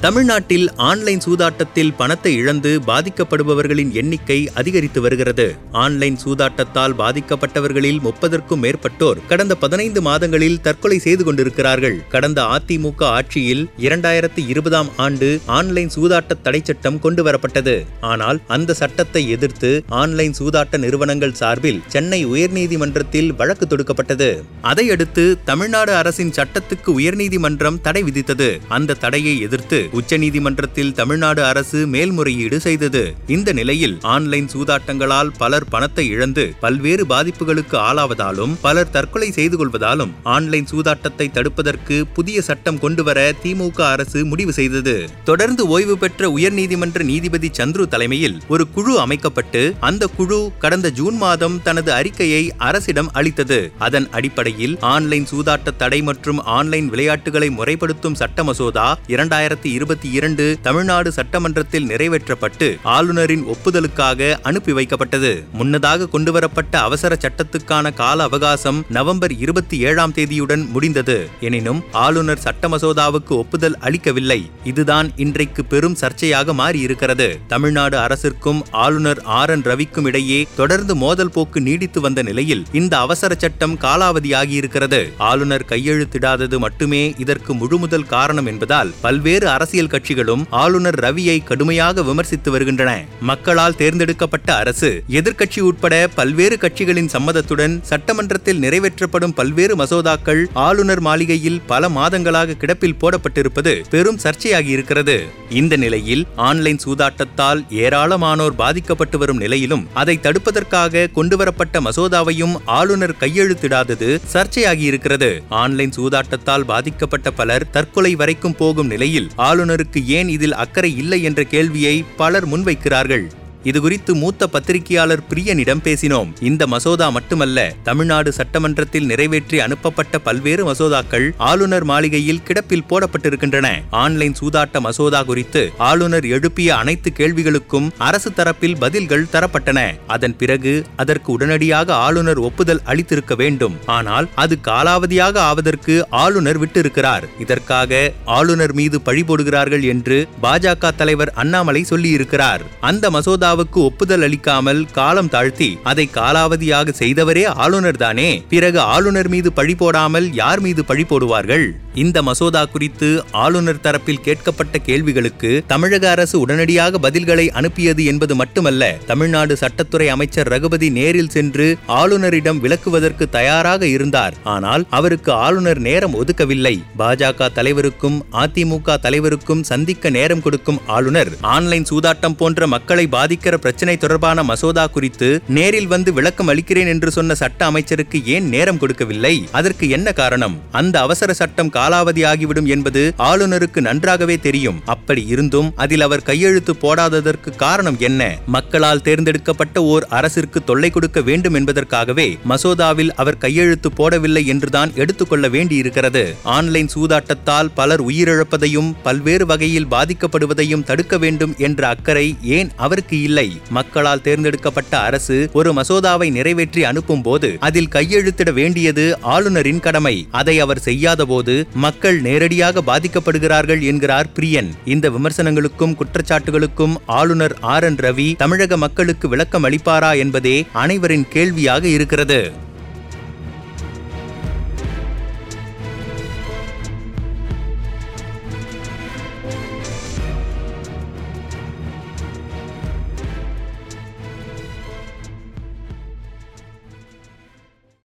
தமிழ்நாட்டில் ஆன்லைன் சூதாட்டத்தில் பணத்தை இழந்து பாதிக்கப்படுபவர்களின் எண்ணிக்கை அதிகரித்து வருகிறது. ஆன்லைன் சூதாட்டத்தால் பாதிக்கப்பட்டவர்களில் முப்பதற்கும் மேற்பட்டோர் கடந்த பதினைந்து மாதங்களில் தற்கொலை செய்து கொண்டிருக்கிறார்கள். கடந்த அதிமுக ஆட்சியில் இரண்டாயிரத்தி இருபதாம் ஆண்டு ஆன்லைன் சூதாட்ட தடை சட்டம் கொண்டு வரப்பட்டது. ஆனால் அந்த சட்டத்தை எதிர்த்து ஆன்லைன் சூதாட்ட நிறுவனங்கள் சார்பில் சென்னை உயர்நீதிமன்றத்தில் வழக்கு தொடுக்கப்பட்டது. அதையடுத்து தமிழ்நாடு அரசின் சட்டத்துக்கு உயர்நீதிமன்றம் தடை விதித்தது. அந்த தடையை எதிர்த்து உச்சநீதிமன்றத்தில் தமிழ்நாடு அரசு மேல்முறையீடு செய்தது. இந்த நிலையில் ஆன்லைன் சூதாட்டங்களால் பலர் பணத்தை இழந்து பல்வேறு பாதிப்புகளுக்கு ஆளாவதாலும் பலர் தற்கொலை செய்து கொள்வதாலும் ஆன்லைன் சூதாட்டத்தை தடுப்பதற்கு புதிய சட்டம் கொண்டுவர திமுக அரசு முடிவு செய்தது. தொடர்ந்து ஓய்வு பெற்ற உயர்நீதிமன்ற நீதிபதி சந்துரு தலைமையில் ஒரு குழு அமைக்கப்பட்டு அந்த குழு கடந்த ஜூன் மாதம் தனது அறிக்கையை அரசிடம் அளித்தது. அதன் அடிப்படையில் ஆன்லைன் சூதாட்ட தடை மற்றும் ஆன்லைன் விளையாட்டுகளை முறைப்படுத்தும் சட்ட மசோதா இரண்டாயிரத்தி இருபத்தி இரண்டு தமிழ்நாடு சட்டமன்றத்தில் நிறைவேற்றப்பட்டு ஆளுநரின் ஒப்புதலுக்காக அனுப்பி வைக்கப்பட்டது. முன்னதாக கொண்டுவரப்பட்ட அவசர சட்டத்துக்கான கால அவகாசம் நவம்பர் இருபத்தி ஏழாம் தேதியுடன் முடிந்தது. எனினும் ஆளுநர் சட்ட மசோதாவுக்கு ஒப்புதல் அளிக்கவில்லை. இதுதான் இன்றைக்கு பெரும் சர்ச்சையாக மாறியிருக்கிறது. தமிழ்நாடு அரசிற்கும் ஆளுநர் ஆர் என் ரவிக்கும் இடையே தொடர்ந்து மோதல் போக்கு நீடித்து வந்த நிலையில் இந்த அவசர சட்டம் காலாவதியாகியிருக்கிறது. ஆளுநர் கையெழுத்திடாதது மட்டுமே இதற்கு முழுமுதல் காரணம் என்பதால் பல்வேறு அரசியல் கட்சிகளும் ஆளுநர் ரவியை கடுமையாக விமர்சித்து வருகின்றன. மக்களால் தேர்ந்தெடுக்கப்பட்ட அரசு எதிர்க்கட்சி உட்பட பல்வேறு கட்சிகளின் சம்மதத்துடன் சட்டமன்றத்தில் நிறைவேற்றப்படும் பல்வேறு மசோதாக்கள் ஆளுநர் மாளிகையில் பல மாதங்களாக கிடப்பில் போடப்பட்டிருப்பது பெரும் சர்ச்சையாகி இருக்கிறது இந்த நிலையில் ஆன்லைன் சூதாட்டத்தால் ஏராளமானோர் பாதிக்கப்பட்டு வரும் நிலையிலும் அதை தடுப்பதற்காக கொண்டுவரப்பட்ட மசோதாவையும் ஆளுநர் கையெழுத்திடாதது சர்ச்சையாகி இருக்கிறது ஆன்லைன் சூதாட்டத்தால் பாதிக்கப்பட்ட பலர் தற்கொலை வரைக்கும் போகும் நிலையில் ஆளுநர் ஆளுநருக்கு ஏன் இதில் அக்கறை இல்லை என்ற கேள்வியை பலர் முன்வைக்கிறார்கள். இதுகுறித்து மூத்த பத்திரிகையாளர் பிரியனிடம் பேசினோம். இந்த மசோதா மட்டுமல்ல தமிழ்நாடு சட்டமன்றத்தில் நிறைவேற்றி அனுப்பப்பட்ட பல்வேறு மசோதாக்கள் ஆளுநர் மாளிகையில் கிடப்பில் போடப்பட்டிருக்கின்றன. ஆன்லைன் சூதாட்ட மசோதா குறித்து ஆளுநர் எழுப்பிய அனைத்து கேள்விகளுக்கும் அரசு தரப்பில் பதில்கள் தரப்பட்டன. அதன் பிறகு அதற்கு உடனடியாக ஆளுநர் ஒப்புதல் அளித்திருக்க வேண்டும். ஆனால் அது காலாவதியாக ஆவதற்கு ஆளுநர் விட்டிருக்கிறார். இதற்காக ஆளுநர் மீது பழி போடுகிறார்கள் என்று பாஜக தலைவர் அண்ணாமலை சொல்லியிருக்கிறார். அந்த மசோதா மசோதாவுக்கு ஒப்புதல் அளிக்காமல் காலம் தாழ்த்தி அதை காலாவதியாக செய்தவரே ஆளுநர் தானே. பிறகு ஆளுநர் மீது பழி போடாமல் யார் மீது பழி போடுவார்கள்? இந்த மசோதா குறித்து ஆளுநர் தரப்பில் கேட்கப்பட்ட கேள்விகளுக்கு தமிழக அரசு உடனடியாக பதில்களை அனுப்பியது என்பது மட்டுமல்ல தமிழ்நாடு சட்டத்துறை அமைச்சர் ரகுபதி நேரில் சென்று ஆளுநரிடம் விளக்குவதற்கு தயாராக இருந்தார். ஆனால் அவருக்கு ஆளுநர் நேரம் ஒதுக்கவில்லை. பாஜக தலைவருக்கும் அதிமுக தலைவருக்கும் சந்திக்க நேரம் கொடுக்கும் ஆளுநர் ஆன்லைன் சூதாட்டம் போன்ற மக்களை பாதிக்க இருக்கிற பிரச்சனை தொடர்பான மசோதா குறித்து நேரில் வந்து விளக்கம் அளிக்கிறேன் என்று சொன்ன சட்ட அமைச்சருக்கு ஏன் நேரம் கொடுக்கவில்லை? அதற்கு என்ன காரணம்? அந்த அவசர சட்டம் காலாவதி ஆகிவிடும் என்பது ஆளுநருக்கு நன்றாகவே தெரியும். அப்படி இருந்தும் அதில் அவர் கையெழுத்து போடாததற்கு காரணம் என்ன? மக்களால் தேர்ந்தெடுக்கப்பட்ட ஓர் அரசிற்கு தொல்லை கொடுக்க வேண்டும் என்பதற்காகவே மசோதாவில் அவர் கையெழுத்து போடவில்லை என்றுதான் எடுத்துக்கொள்ள வேண்டியிருக்கிறது. ஆன்லைன் சூதாட்டத்தால் பலர் உயிரிழப்பதையும் பல்வேறு வகையில் பாதிக்கப்படுவதையும் தடுக்க வேண்டும் என்ற அக்கறை ஏன் அவருக்கு இல்லை. மக்களால் தேர்ந்தெடுக்கப்பட்ட அரசு ஒரு மசோதாவை நிறைவேற்றி அனுப்பும் போது அதில் கையெழுத்திட வேண்டியது ஆளுநரின் கடமை. அதை அவர் செய்யாத போது மக்கள் நேரடியாக பாதிக்கப்படுகிறார்கள் என்கிறார் பிரியன். இந்த விமர்சனங்களுக்கும் குற்றச்சாட்டுகளுக்கும் ஆளுநர் ஆர் என் ரவி தமிழக மக்களுக்கு விளக்கம் அளிப்பாரா என்பதே அனைவரின் கேள்வியாக இருக்கிறது.